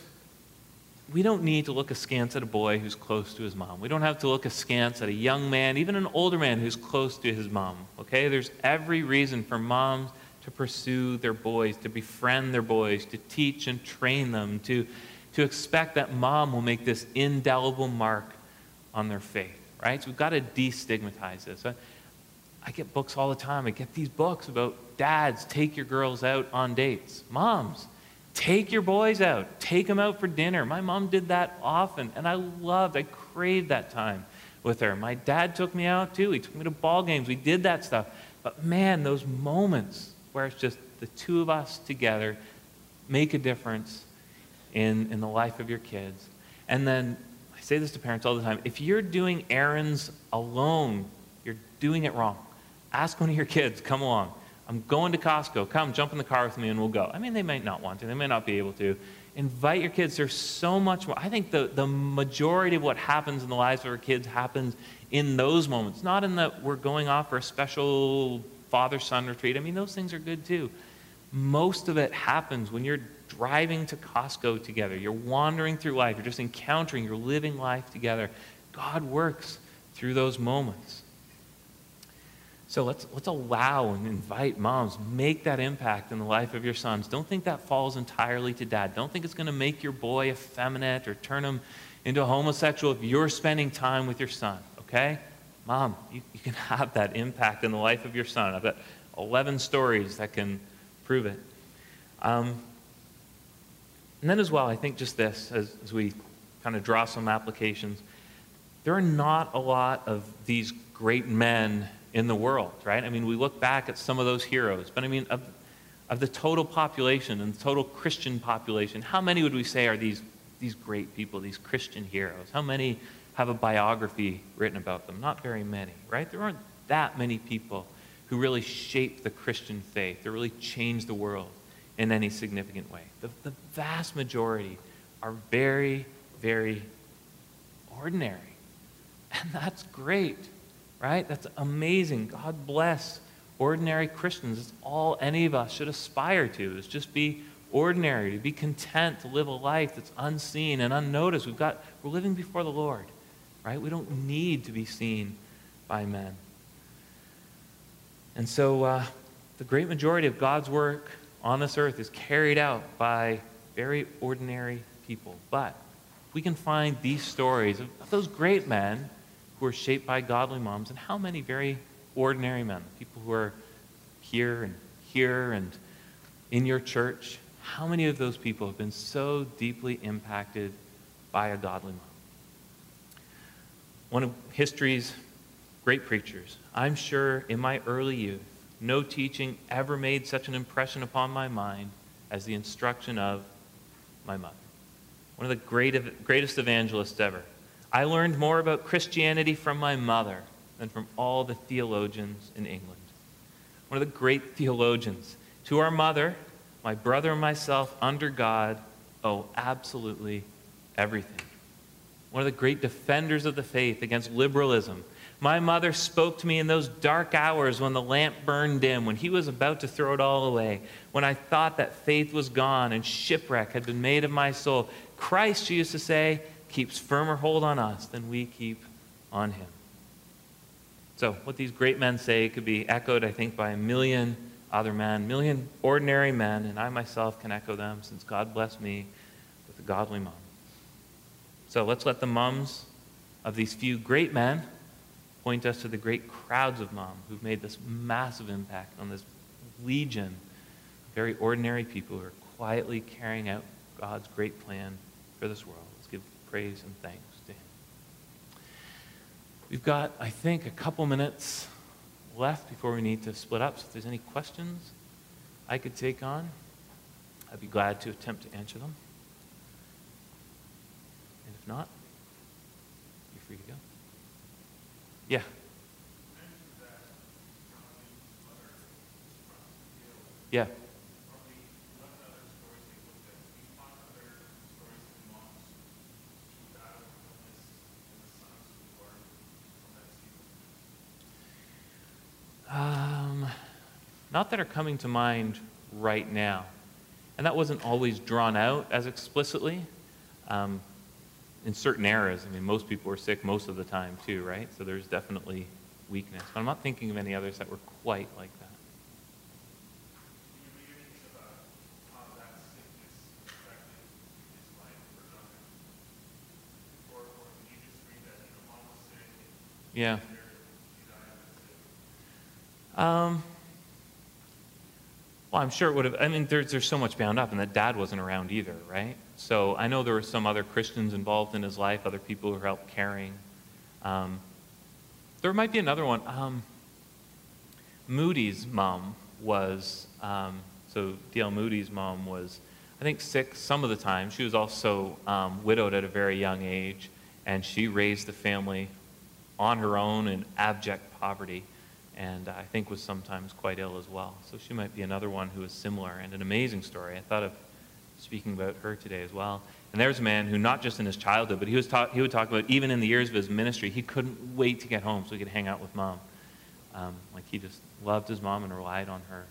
we don't need to look askance at a boy who's close to his mom. We don't have to look askance at a young man, even an older man who's close to his mom. Okay? There's every reason for moms to pursue their boys, to befriend their boys, to teach and train them, to to expect that mom will make this indelible mark on their faith, right? So we've got to destigmatize this. I, get books all the time. I get these books about dads, take your girls out on dates. Moms, take your boys out. Take them out for dinner. My mom did that often, and I loved, I craved that time with her. My dad took me out too. He took me to ball games. We did that stuff. But man, those moments where it's just the two of us together make a difference in, in the life of your kids. And then I say this to parents all the time if you're doing errands alone, you're doing it wrong. Ask one of your kids, come along. I'm going to Costco. Come, jump in the car with me and we'll go. I mean, they might not want to, they may not be able to. Invite your kids. There's so much more. I think the, the majority of what happens in the lives of our kids happens in those moments, not in that we're going off for a special father son retreat. I mean, those things are good too. Most of it happens when you're driving to Costco together, you're wandering through life, you're just encountering, you're living life together. God works through those moments. So let's, let's allow and invite moms, make that impact in the life of your sons. Don't think that falls entirely to dad. Don't think it's going to make your boy effeminate or turn him into a homosexual if you're spending time with your son, okay? Mom, you, you can <laughs> have that impact in the life of your son. I've got 11 stories that can prove it. Um, and then, as well, I think just this, as, as we kind of draw some applications, there are not a lot of these great men in the world, right? I mean, we look back at some of those heroes, but I mean, of, of the total population and the total Christian population, how many would we say are these, these great people, these Christian heroes? How many have a biography written about them? Not very many, right? There aren't that many people who really shaped the Christian faith, that really changed the world in any significant way. The, the vast majority are very, very ordinary. And that's great, right? That's amazing. God bless ordinary Christians. It's all any of us should aspire to, is just be ordinary, to be content to live a life that's unseen and unnoticed. We've got, we're living before the Lord, right? We don't need to be seen by men. And so uh, the great majority of God's work on this earth is carried out by very ordinary people. But we can find these stories of, of those great men who are shaped by godly moms, and how many very ordinary men, people who are here and here and in your church, how many of those people have been so deeply impacted by a godly mom? One of history's great preachers, I'm sure in my early youth, no teaching ever made such an impression upon my mind as the instruction of my mother. One of the great, greatest evangelists ever. I learned more about Christianity from my mother than from all the theologians in England. One of the great theologians. To our mother, my brother and myself, under God, owe absolutely everything. One of the great defenders of the faith against liberalism. My mother spoke to me in those dark hours when the lamp burned dim, when he was about to throw it all away, when I thought that faith was gone and shipwreck had been made of my soul. Christ, she used to say, keeps firmer hold on us than we keep on him. So, what these great men say could be echoed, I think, by a million other men, million ordinary men, and I myself can echo them since God blessed me with a godly mom. So, let's let the moms of these few great men point us to the great crowds of moms who've made this massive impact on this legion of very ordinary people who are quietly carrying out God's great plan for this world. Praise and thanks to Him. We've got, I think, a couple minutes left before we need to split up. So if there's any questions I could take on, I'd be glad to attempt to answer them. And if not, you're free to go. Yeah. Yeah. Um, not that are coming to mind right now. And that wasn't always drawn out as explicitly. Um, in certain eras, I mean, most people were sick most of the time too, right? So there's definitely weakness. But I'm not thinking of any others that were quite like that. Yeah. Um, well, I'm sure it would have. I mean, there's, there's so much bound up, and that dad wasn't around either, right? So I know there were some other Christians involved in his life, other people who helped carrying. Um, there might be another one. Um, Moody's mom was, um, so D.L. Moody's mom was, I think, sick some of the time. She was also um, widowed at a very young age, and she raised the family on her own in abject poverty and I think was sometimes quite ill as well. So she might be another one who is similar and an amazing story. I thought of speaking about her today as well. And there's a man who, not just in his childhood, but he, was ta- he would talk about even in the years of his ministry, he couldn't wait to get home so he could hang out with mom. Um, like he just loved his mom and relied on her.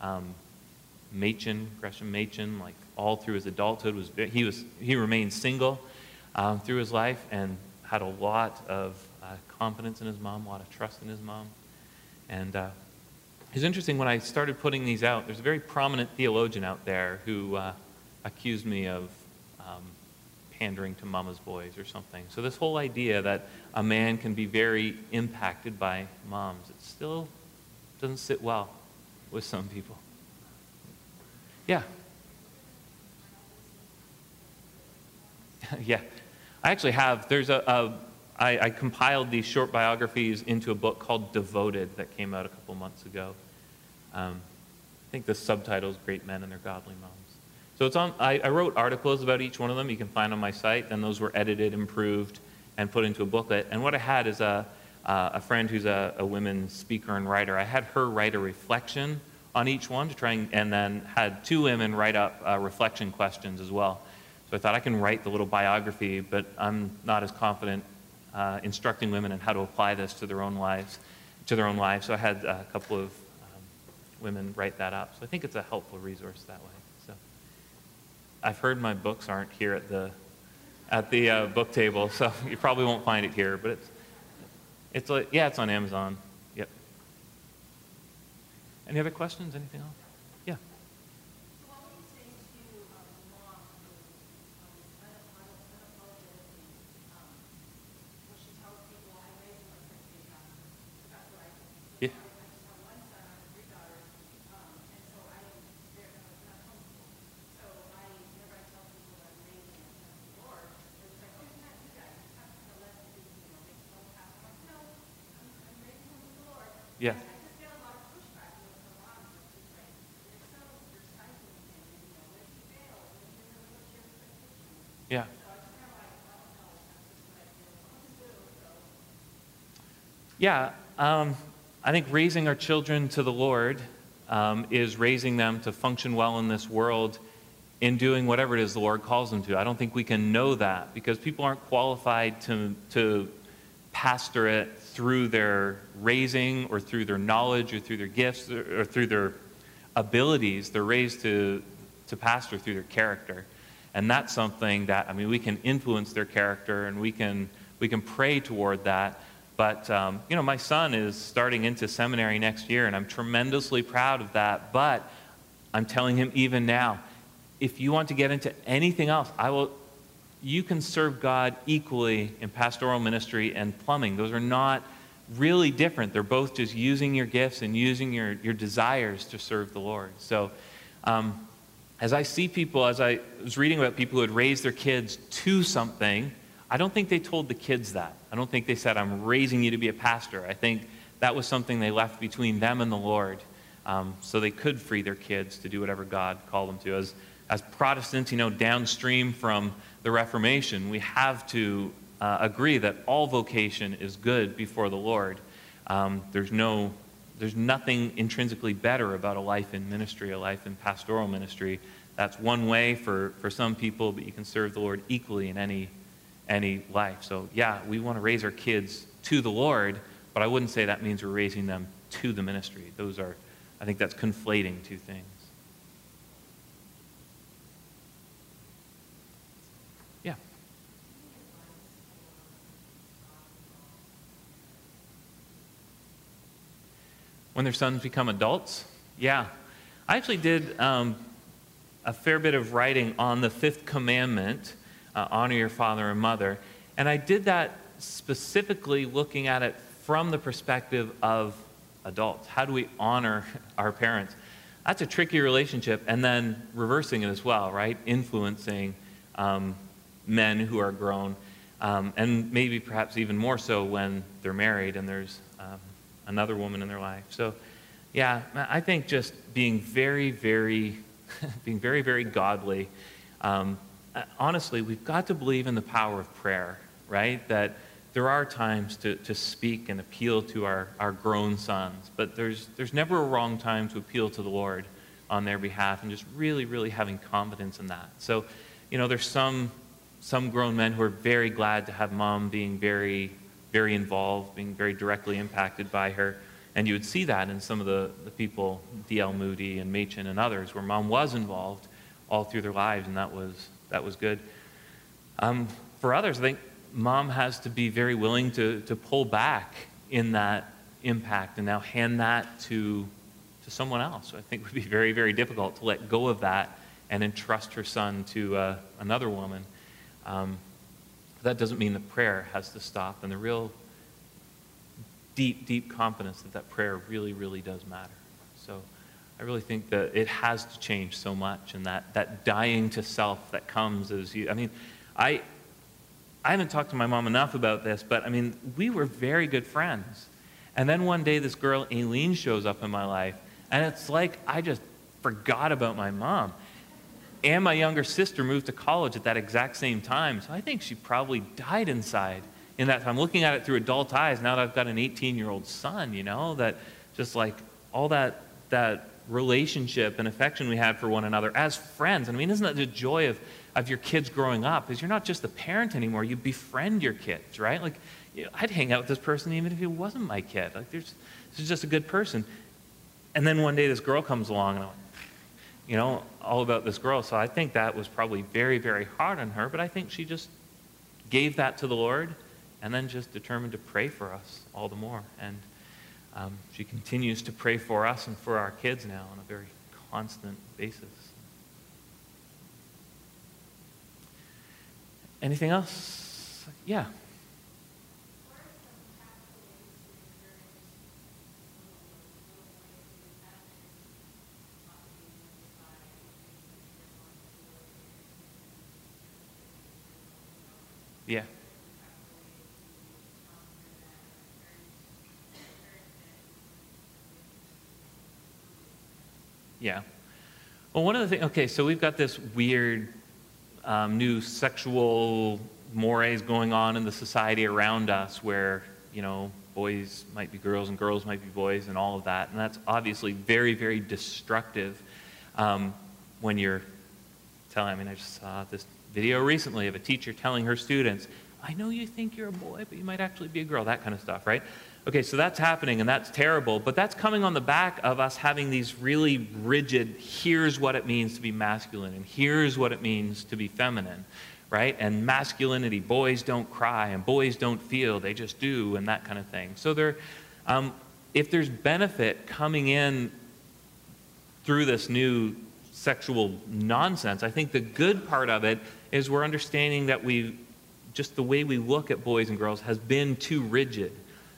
Um, Machen, Gresham Machen, like all through his adulthood, was he was he remained single um, through his life and had a lot of uh, confidence in his mom, a lot of trust in his mom. And uh, it's interesting when I started putting these out, there's a very prominent theologian out there who uh, accused me of um, pandering to mama's boys or something. So, this whole idea that a man can be very impacted by moms, it still doesn't sit well with some people. Yeah. <laughs> yeah. I actually have, there's a, a I, I, compiled these short biographies into a book called Devoted that came out a couple months ago. Um, I think the subtitle is Great Men and Their Godly Moms. So it's on, I, I, wrote articles about each one of them you can find on my site. Then those were edited, improved, and put into a booklet. And what I had is a, uh, a friend who's a, a women speaker and writer. I had her write a reflection on each one to try and, and then had two women write up uh, reflection questions as well. So I thought I can write the little biography, but I'm not as confident uh, instructing women on how to apply this to their own lives. To their own lives. So I had a couple of um, women write that up. So I think it's a helpful resource that way. So I've heard my books aren't here at the at the uh, book table, so <laughs> you probably won't find it here. But it's it's like yeah, it's on Amazon. Yep. Any other questions? Anything else? Yeah. Yeah. Yeah, um, I think raising our children to the Lord um, is raising them to function well in this world in doing whatever it is the Lord calls them to. I don't think we can know that because people aren't qualified to, to pastor it through their raising or through their knowledge or through their gifts or, or through their abilities. They're raised to, to pastor through their character. And that's something that, I mean, we can influence their character and we can, we can pray toward that. But, um, you know, my son is starting into seminary next year, and I'm tremendously proud of that. But I'm telling him even now, if you want to get into anything else, I will, you can serve God equally in pastoral ministry and plumbing. Those are not really different. They're both just using your gifts and using your, your desires to serve the Lord. So, um, as I see people, as I was reading about people who had raised their kids to something, I don't think they told the kids that. I don't think they said, I'm raising you to be a pastor. I think that was something they left between them and the Lord um, so they could free their kids to do whatever God called them to. As, as Protestants, you know, downstream from the Reformation, we have to uh, agree that all vocation is good before the Lord. Um, there's no there's nothing intrinsically better about a life in ministry, a life in pastoral ministry. That's one way for, for some people, but you can serve the Lord equally in any, any life. So, yeah, we want to raise our kids to the Lord, but I wouldn't say that means we're raising them to the ministry. Those are, I think that's conflating two things. When their sons become adults? Yeah. I actually did um, a fair bit of writing on the fifth commandment uh, honor your father and mother. And I did that specifically looking at it from the perspective of adults. How do we honor <laughs> our parents? That's a tricky relationship. And then reversing it as well, right? Influencing um, men who are grown. Um, and maybe perhaps even more so when they're married and there's um, another woman in their life. So, yeah, I think just being very, very, <laughs> being very, very godly. Um, uh, honestly, we've got to believe in the power of prayer, right? That there are times to, to speak and appeal to our, our grown sons, but there's, there's never a wrong time to appeal to the Lord on their behalf and just really, really having confidence in that. So, you know, there's some, some grown men who are very glad to have mom being very very involved, being very directly impacted by her. And you would see that in some of the, the people, D.L. Moody and Machen and others, where mom was involved all through their lives, and that was, that was good. Um, for others, I think mom has to be very willing to, to pull back in that impact and now hand that to, to someone else. I think would be very, very difficult to let go of that and entrust her son to uh, another woman. Um, that doesn't mean the prayer has to stop and the real deep, deep confidence that that prayer really, really does matter. So I really think that it has to change so much and that, that dying to self that comes as you, I mean, I, I haven't talked to my mom enough about this, but I mean, we were very good friends. And then one day this girl, Aileen, shows up in my life, and it's like I just forgot about my mom and my younger sister moved to college at that exact same time. So I think she probably died inside in that time. Looking at it through adult eyes, now that I've got an 18 year old son, you know, that just like all that, that relationship and affection we had for one another as friends. I mean, isn't that the joy of, of your kids growing up? Is you're not just the parent anymore, you befriend your kids, right? Like, you know, I'd hang out with this person even if he wasn't my kid. Like, there's, this is just a good person. And then one day this girl comes along and I'm like, you know, all about this girl. So I think that was probably very, very hard on her, but I think she just gave that to the Lord and then just determined to pray for us all the more. And um, she continues to pray for us and for our kids now on a very constant basis. Anything else? Yeah. Yeah. Yeah. Well, one of the things, okay, so we've got this weird um, new sexual mores going on in the society around us where, you know, boys might be girls and girls might be boys and all of that. And that's obviously very, very destructive um, when you're telling. I mean, I just saw this video recently of a teacher telling her students, I know you think you're a boy, but you might actually be a girl, that kind of stuff, right? Okay, so that's happening and that's terrible, but that's coming on the back of us having these really rigid, here's what it means to be masculine and here's what it means to be feminine, right? And masculinity, boys don't cry and boys don't feel, they just do, and that kind of thing. So there, um, if there's benefit coming in through this new sexual nonsense, I think the good part of it is we're understanding that we, just the way we look at boys and girls has been too rigid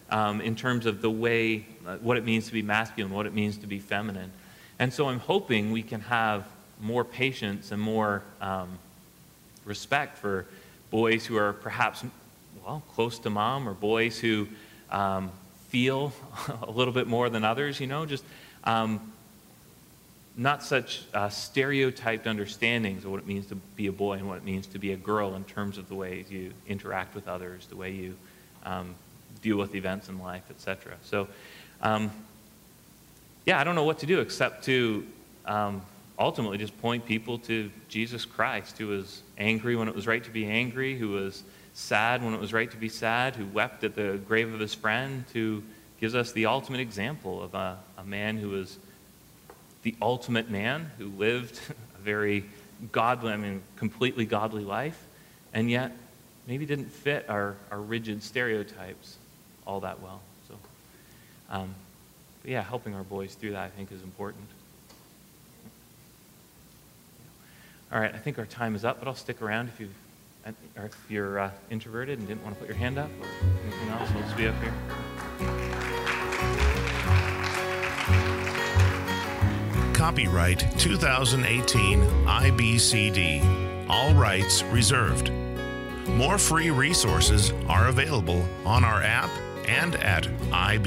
um, in terms of the way, uh, what it means to be masculine, what it means to be feminine. And so I'm hoping we can have more patience and more um, respect for boys who are perhaps, well, close to mom or boys who um, feel <laughs> a little bit more than others, you know, just um, not such uh, stereotyped understandings of what it means to be a boy and what it means to be a girl in terms of the ways you interact with others, the way you um, deal with events in life, etc. So, um, yeah, I don't know what to do except to um, ultimately just point people to Jesus Christ, who was angry when it was right to be angry, who was sad when it was right to be sad, who wept at the grave of his friend, who gives us the ultimate example of a, a man who was the ultimate man, who lived <laughs> a very godly, I mean, completely godly life, and yet maybe didn't fit our, our rigid stereotypes all that well. So, um, yeah, helping our boys through that I think is important. All right, I think our time is up, but I'll stick around if you or if you're uh, introverted and didn't want to put your hand up or anything else. We'll just be up here. Copyright 2018 IBCD. All rights reserved. More free resources are available on our app and at ibcd.org.